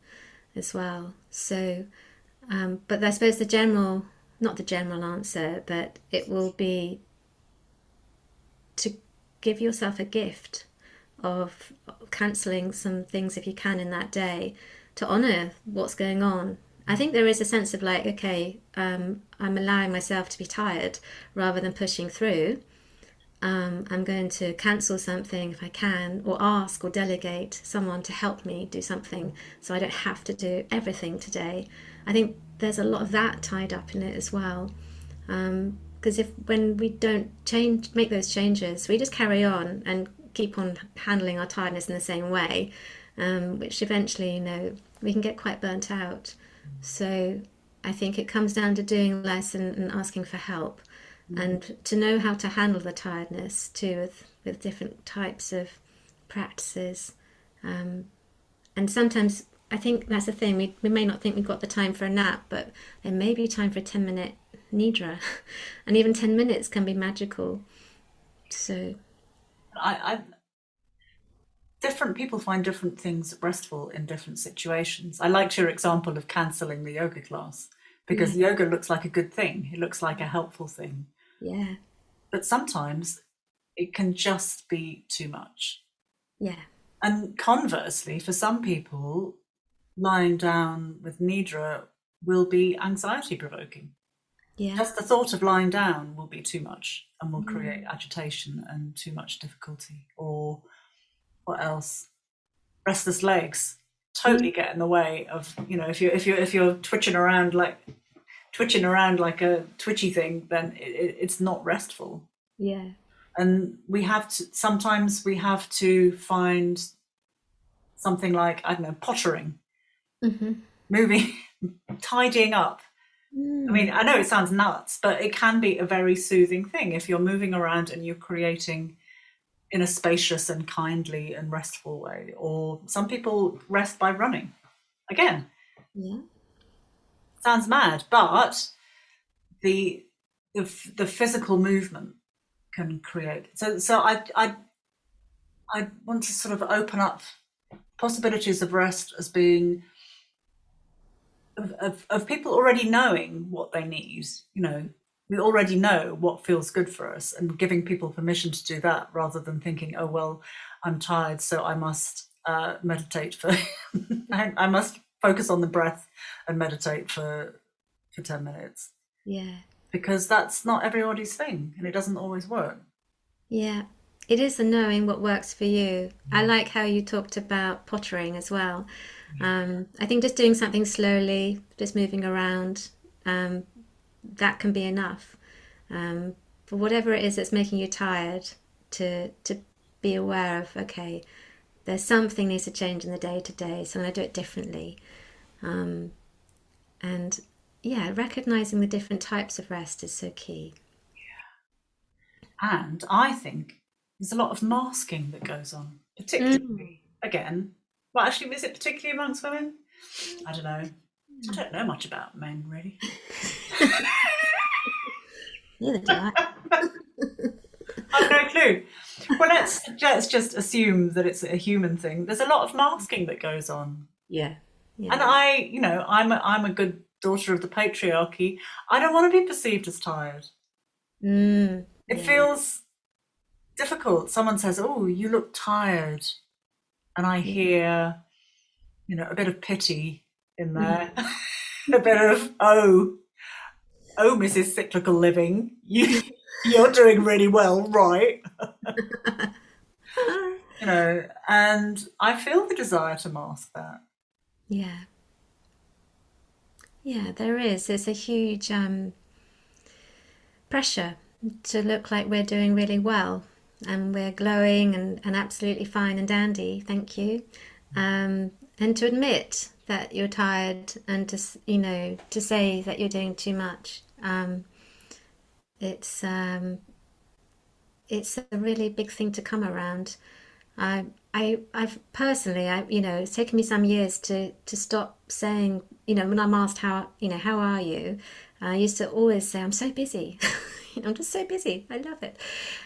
as well. So, um, but I suppose the general, not the general answer, but it will be to give yourself a gift of cancelling some things if you can in that day to honour what's going on. I think there is a sense of like, okay, um, I'm allowing myself to be tired rather than pushing through. Um, I'm going to cancel something if I can, or ask or delegate someone to help me do something so I don't have to do everything today. I think there's a lot of that tied up in it as well. Because um, if when we don't change, make those changes, we just carry on and keep on handling our tiredness in the same way, um, which eventually, you know, we can get quite burnt out. So I think it comes down to doing less and, and asking for help mm. and to know how to handle the tiredness too with, with different types of practices. Um, and sometimes I think that's the thing, we, we may not think we've got the time for a nap, but there may be time for a 10 minute nidra. and even 10 minutes can be magical. So. I, I, different people find different things restful in different situations. I liked your example of cancelling the yoga class because yeah. yoga looks like a good thing. It looks like a helpful thing. Yeah. But sometimes it can just be too much. Yeah. And conversely, for some people, lying down with nidra will be anxiety provoking. Yeah. Just the thought of lying down will be too much and will create mm. agitation and too much difficulty. Or what else? Restless legs totally mm. get in the way of you know if you if you if you're twitching around like twitching around like a twitchy thing, then it, it's not restful. Yeah. And we have to sometimes we have to find something like I don't know pottering, mm-hmm. moving, tidying up. Mm. I mean, I know it sounds nuts, but it can be a very soothing thing if you're moving around and you're creating in a spacious and kindly and restful way. Or some people rest by running. Again, yeah sounds mad, but the the, the physical movement can create. So so I I I want to sort of open up possibilities of rest as being of, of, of people already knowing what they need. You know, we already know what feels good for us, and giving people permission to do that rather than thinking, oh well, I'm tired, so I must uh, meditate for I, I must focus on the breath and meditate for for 10 minutes. Yeah. Because that's not everybody's thing and it doesn't always work. Yeah. It is the knowing what works for you. I mm. like how you talked about pottering as well. Um, i think just doing something slowly just moving around um, that can be enough. Um, for whatever it is that's making you tired to to be aware of okay there's something needs to change in the day to day, so I'm going to do it differently. Um, and yeah, recognizing the different types of rest is so key. Yeah. And I think there's a lot of masking that goes on, particularly mm. again. Well, actually, is it particularly amongst women? I don't know. I don't know much about men, really. Neither do I. I've no clue. Well, let's let's just assume that it's a human thing. There's a lot of masking that goes on. Yeah. yeah. And I, you know, I'm a, I'm a good daughter of the patriarchy. I don't want to be perceived as tired. Mm, it yeah. feels difficult. Someone says, "Oh, you look tired," and I hear, you know, a bit of pity in there, a bit of oh, oh, Mrs. Cyclical Living, you you're doing really well, right? you know, and I feel the desire to mask that. Yeah. Yeah, there is. There's a huge um, pressure to look like we're doing really well and we're glowing and, and absolutely fine and dandy, thank you. Um, and to admit that you're tired and to, you know, to say that you're doing too much. Um, it's um, it's a really big thing to come around. I, I, I've personally, I, you know, it's taken me some years to to stop saying, you know, when I'm asked how, you know, how are you, I used to always say, I'm so busy. I'm just so busy. I love it.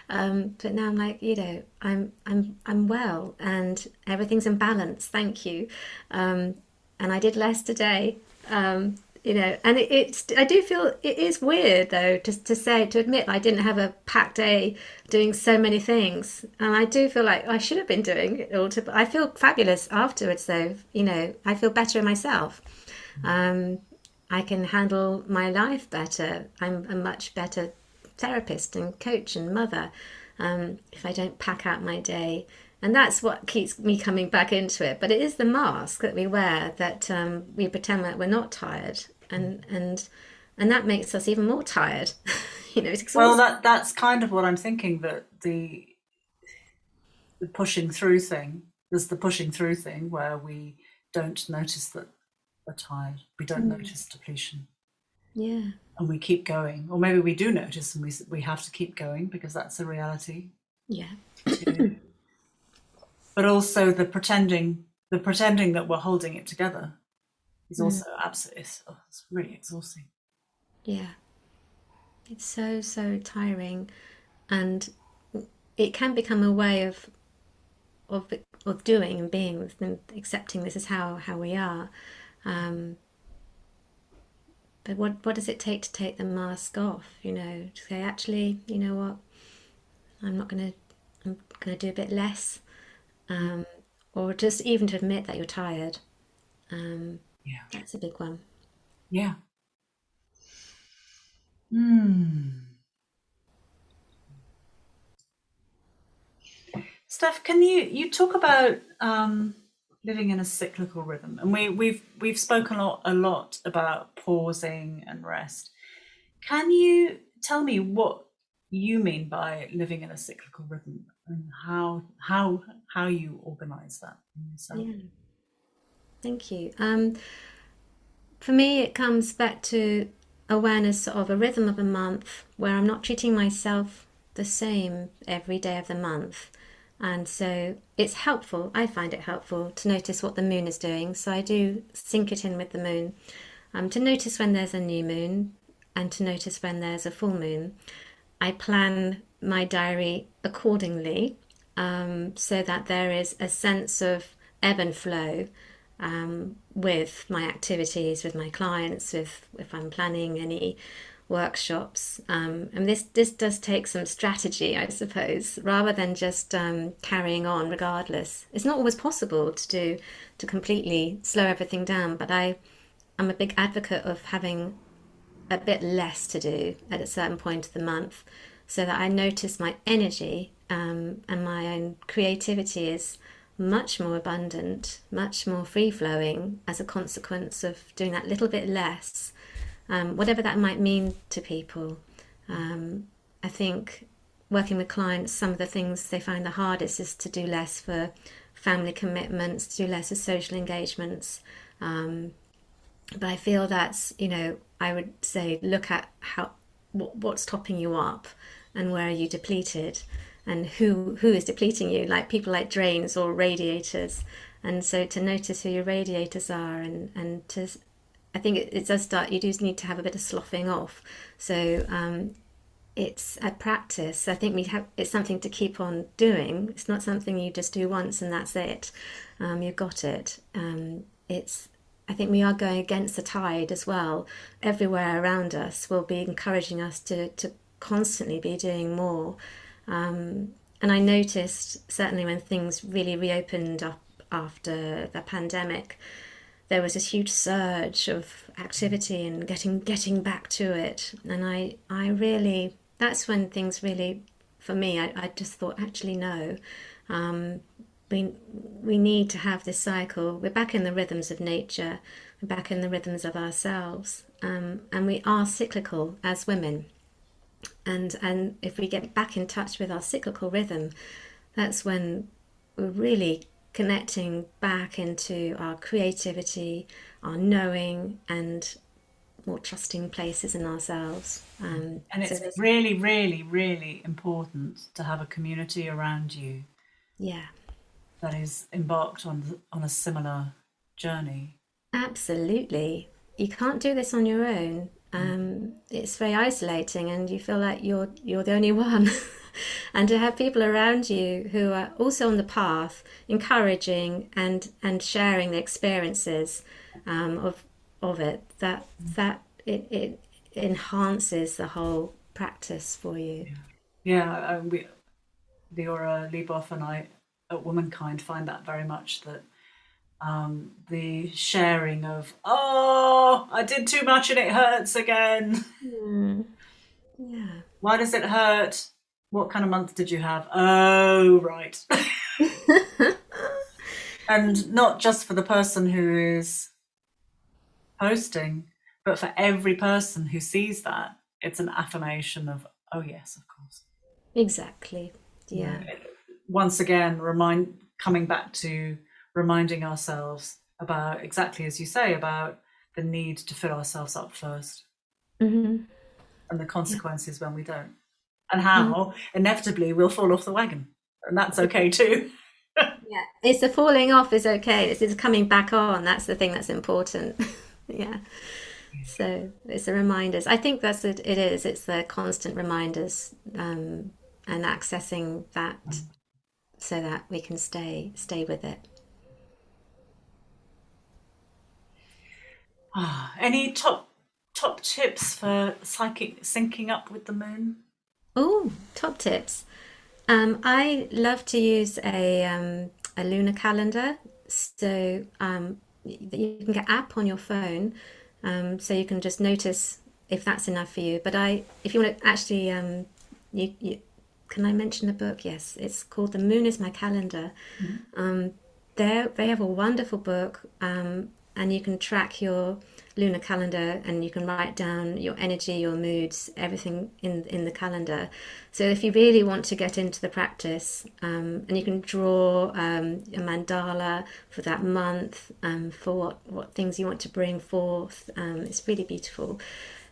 Um, but now I'm like, you know, I'm I'm I'm well and everything's in balance. Thank you. Um, and I did less today. Um, you know and it, it's i do feel it is weird though just to say to admit i didn't have a packed day doing so many things and i do feel like i should have been doing it all to i feel fabulous afterwards though you know i feel better in myself um, i can handle my life better i'm a much better therapist and coach and mother um, if I don't pack out my day. And that's what keeps me coming back into it. But it is the mask that we wear that um, we pretend that we're not tired, and and and that makes us even more tired. you know, well, that that's kind of what I'm thinking. That the the pushing through thing. There's the pushing through thing where we don't notice that we're tired. We don't mm. notice depletion. Yeah. And we keep going, or maybe we do notice, and we we have to keep going because that's a reality. Yeah. But also the pretending, the pretending that we're holding it together, is mm. also absolutely it's, oh, it's really exhausting. Yeah. It's so so tiring, and it can become a way of of of doing and being with them, accepting this is how how we are. Um, but what what does it take to take the mask off? You know, to say actually, you know what, I'm not gonna I'm gonna do a bit less, um, or just even to admit that you're tired. Um, yeah, that's a big one. Yeah. Hmm. Steph, can you you talk about um, living in a cyclical rhythm, and we we've we've spoken a lot, a lot about pausing and rest. Can you tell me what you mean by living in a cyclical rhythm and how how how you organize that yourself? Yeah. Thank you. Um, for me, it comes back to awareness of a rhythm of a month where I'm not treating myself the same every day of the month. And so it's helpful, I find it helpful to notice what the moon is doing. So I do sync it in with the moon um, to notice when there's a new moon and to notice when there's a full moon. I plan my diary accordingly um, so that there is a sense of ebb and flow um, with my activities, with my clients, with if I'm planning any workshops. Um, and this this does take some strategy, I suppose, rather than just um, carrying on regardless. It's not always possible to do to completely slow everything down, but I I'm a big advocate of having a bit less to do at a certain point of the month, so that I notice my energy um, and my own creativity is much more abundant, much more free flowing as a consequence of doing that little bit less um, whatever that might mean to people. Um, I think working with clients, some of the things they find the hardest is to do less for family commitments, to do less for social engagements. Um, but I feel that's, you know, I would say look at how what, what's topping you up and where are you depleted and who who is depleting you like people like drains or radiators and so to notice who your radiators are and and to I think it, it, does start. You do need to have a bit of sloughing off. So um, it's a practice. I think we have. It's something to keep on doing. It's not something you just do once and that's it. Um, you've got it. Um, it's. I think we are going against the tide as well. Everywhere around us will be encouraging us to to constantly be doing more. Um, and I noticed certainly when things really reopened up after the pandemic there was this huge surge of activity and getting getting back to it. And i i really that's when things really for me i, I just thought actually no. Um, we we need to have this cycle. We're back in the rhythms of nature. We're back in the rhythms of ourselves. Um, and we are cyclical as women and and if we get back in touch with our cyclical rhythm that's when we're really connecting back into our creativity, our knowing, and more trusting places in ourselves. Um, and it's so really, really, really important to have a community around you. Yeah. That is embarked on on a similar journey. Absolutely. You can't do this on your own. Um, it's very isolating, and you feel like you're you're the only one. and to have people around you who are also on the path, encouraging and and sharing the experiences um, of of it, that that it, it enhances the whole practice for you. Yeah, yeah we, Leora Leboff and I at Womankind find that very much that um, the sharing of oh I did too much and it hurts again. Mm. Yeah. Why does it hurt? What kind of month did you have? Oh, right. and not just for the person who is posting, but for every person who sees that, it's an affirmation of, oh, yes, of course. Exactly. Yeah. Once again, remind coming back to reminding ourselves about exactly as you say about the need to fill ourselves up 1st mm-hmm. and the consequences yeah. when we don't, and how mm-hmm. inevitably we'll fall off the wagon, and that's okay too. yeah, it's the falling off is okay. It's, it's coming back on. That's the thing that's important. yeah. So it's the reminders. I think that's it. It is. It's the constant reminders um, and accessing that, so that we can stay stay with it. Ah, any top top tips for psychic syncing up with the moon? Oh, top tips. Um, I love to use a um, a lunar calendar. So um, you can get app on your phone, um, so you can just notice if that's enough for you. But I, if you want to actually, um, you, you can I mention the book? Yes, it's called The Moon Is My Calendar. Mm-hmm. Um, they they have a wonderful book, um, and you can track your lunar calendar and you can write down your energy, your moods, everything in in the calendar. So if you really want to get into the practice, um, and you can draw um, a mandala for that month, um, for what what things you want to bring forth. Um, it's really beautiful.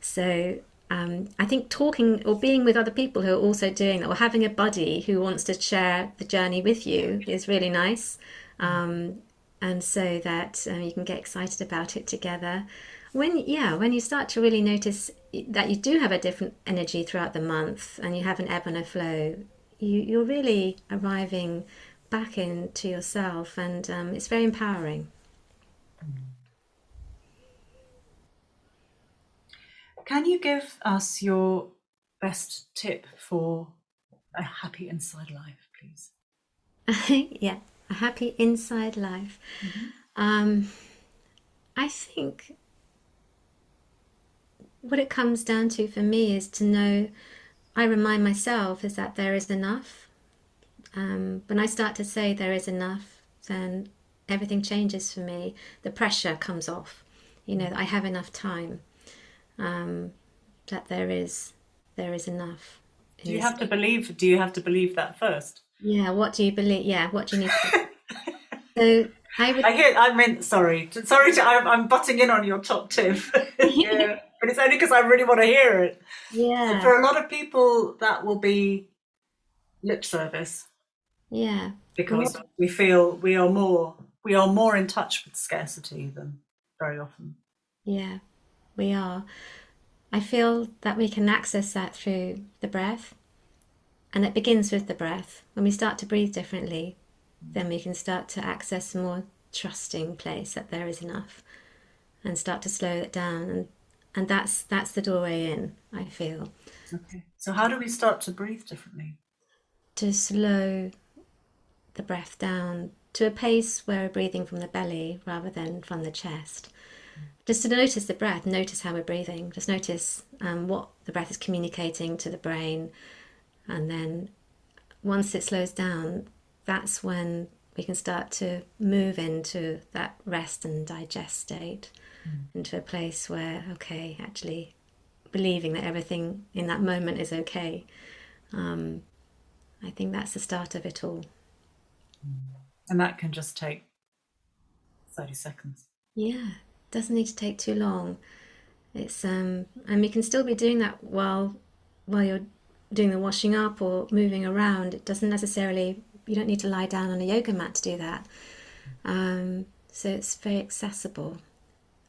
So um, I think talking or being with other people who are also doing that, or having a buddy who wants to share the journey with you, is really nice. Um, and so that um, you can get excited about it together. When yeah, when you start to really notice that you do have a different energy throughout the month, and you have an ebb and a flow, you you're really arriving back into yourself, and um, it's very empowering. Can you give us your best tip for a happy inside life, please? yeah a happy inside life. Mm-hmm. Um, I think what it comes down to for me is to know, I remind myself is that there is enough. Um, when I start to say there is enough, then everything changes for me. The pressure comes off. You know, I have enough time. Um, that there is there is enough. Do you have to believe? Do you have to believe that first? Yeah, what do you believe? Yeah, what do you need to So I would. I hear. I meant sorry. Sorry, to, I'm, I'm butting in on your top tip. yeah, but it's only because I really want to hear it. Yeah. And for a lot of people, that will be lip service. Yeah. Because we feel we are more we are more in touch with scarcity than very often. Yeah, we are. I feel that we can access that through the breath. And it begins with the breath. When we start to breathe differently, then we can start to access a more trusting place that there is enough and start to slow it down. And and that's that's the doorway in i feel. Okay. So how do we start to breathe differently? To slow the breath down to a pace where we're breathing from the belly rather than from the chest. Just to notice the breath notice how we're breathing. Just notice um, what the breath is communicating to the brain and then once it slows down that's when we can start to move into that rest and digest state, mm. into a place where, okay, actually believing that everything in that moment is okay. Um, I think that's the start of it all. Mm. And that can just take 30 seconds. Yeah, doesn't need to take too long. It's um and we can still be doing that while while you're doing the washing up or moving around. It doesn't necessarily you don't need to lie down on a yoga mat to do that. Um, so it's very accessible.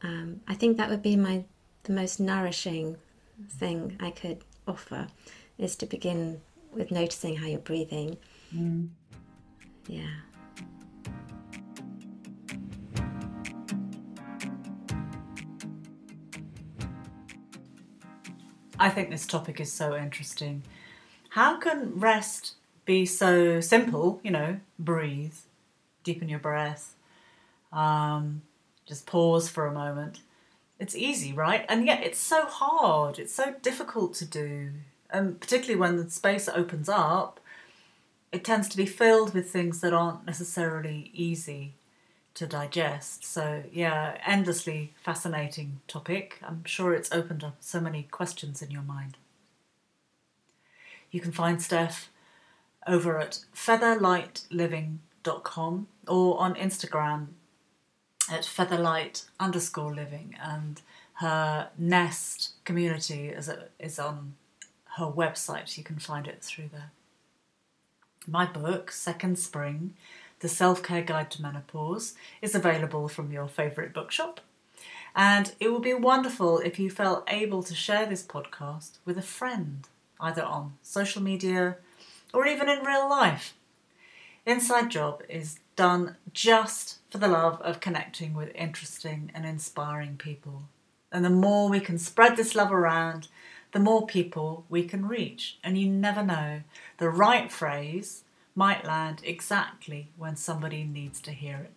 Um, I think that would be my the most nourishing thing I could offer is to begin with noticing how you're breathing. Mm. Yeah. I think this topic is so interesting. How can rest be so simple, you know, breathe, deepen your breath, um, just pause for a moment. It's easy, right? And yet it's so hard, it's so difficult to do. And particularly when the space opens up, it tends to be filled with things that aren't necessarily easy to digest. So, yeah, endlessly fascinating topic. I'm sure it's opened up so many questions in your mind. You can find Steph over at featherlightliving.com or on Instagram at featherlight underscore living. And her Nest community is, is on her website. You can find it through there. My book, Second Spring The Self Care Guide to Menopause, is available from your favourite bookshop. And it would be wonderful if you felt able to share this podcast with a friend, either on social media or even in real life. Inside Job is done just for the love of connecting with interesting and inspiring people. And the more we can spread this love around, the more people we can reach. And you never know, the right phrase might land exactly when somebody needs to hear it.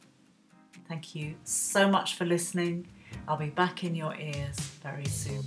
Thank you so much for listening. I'll be back in your ears very soon.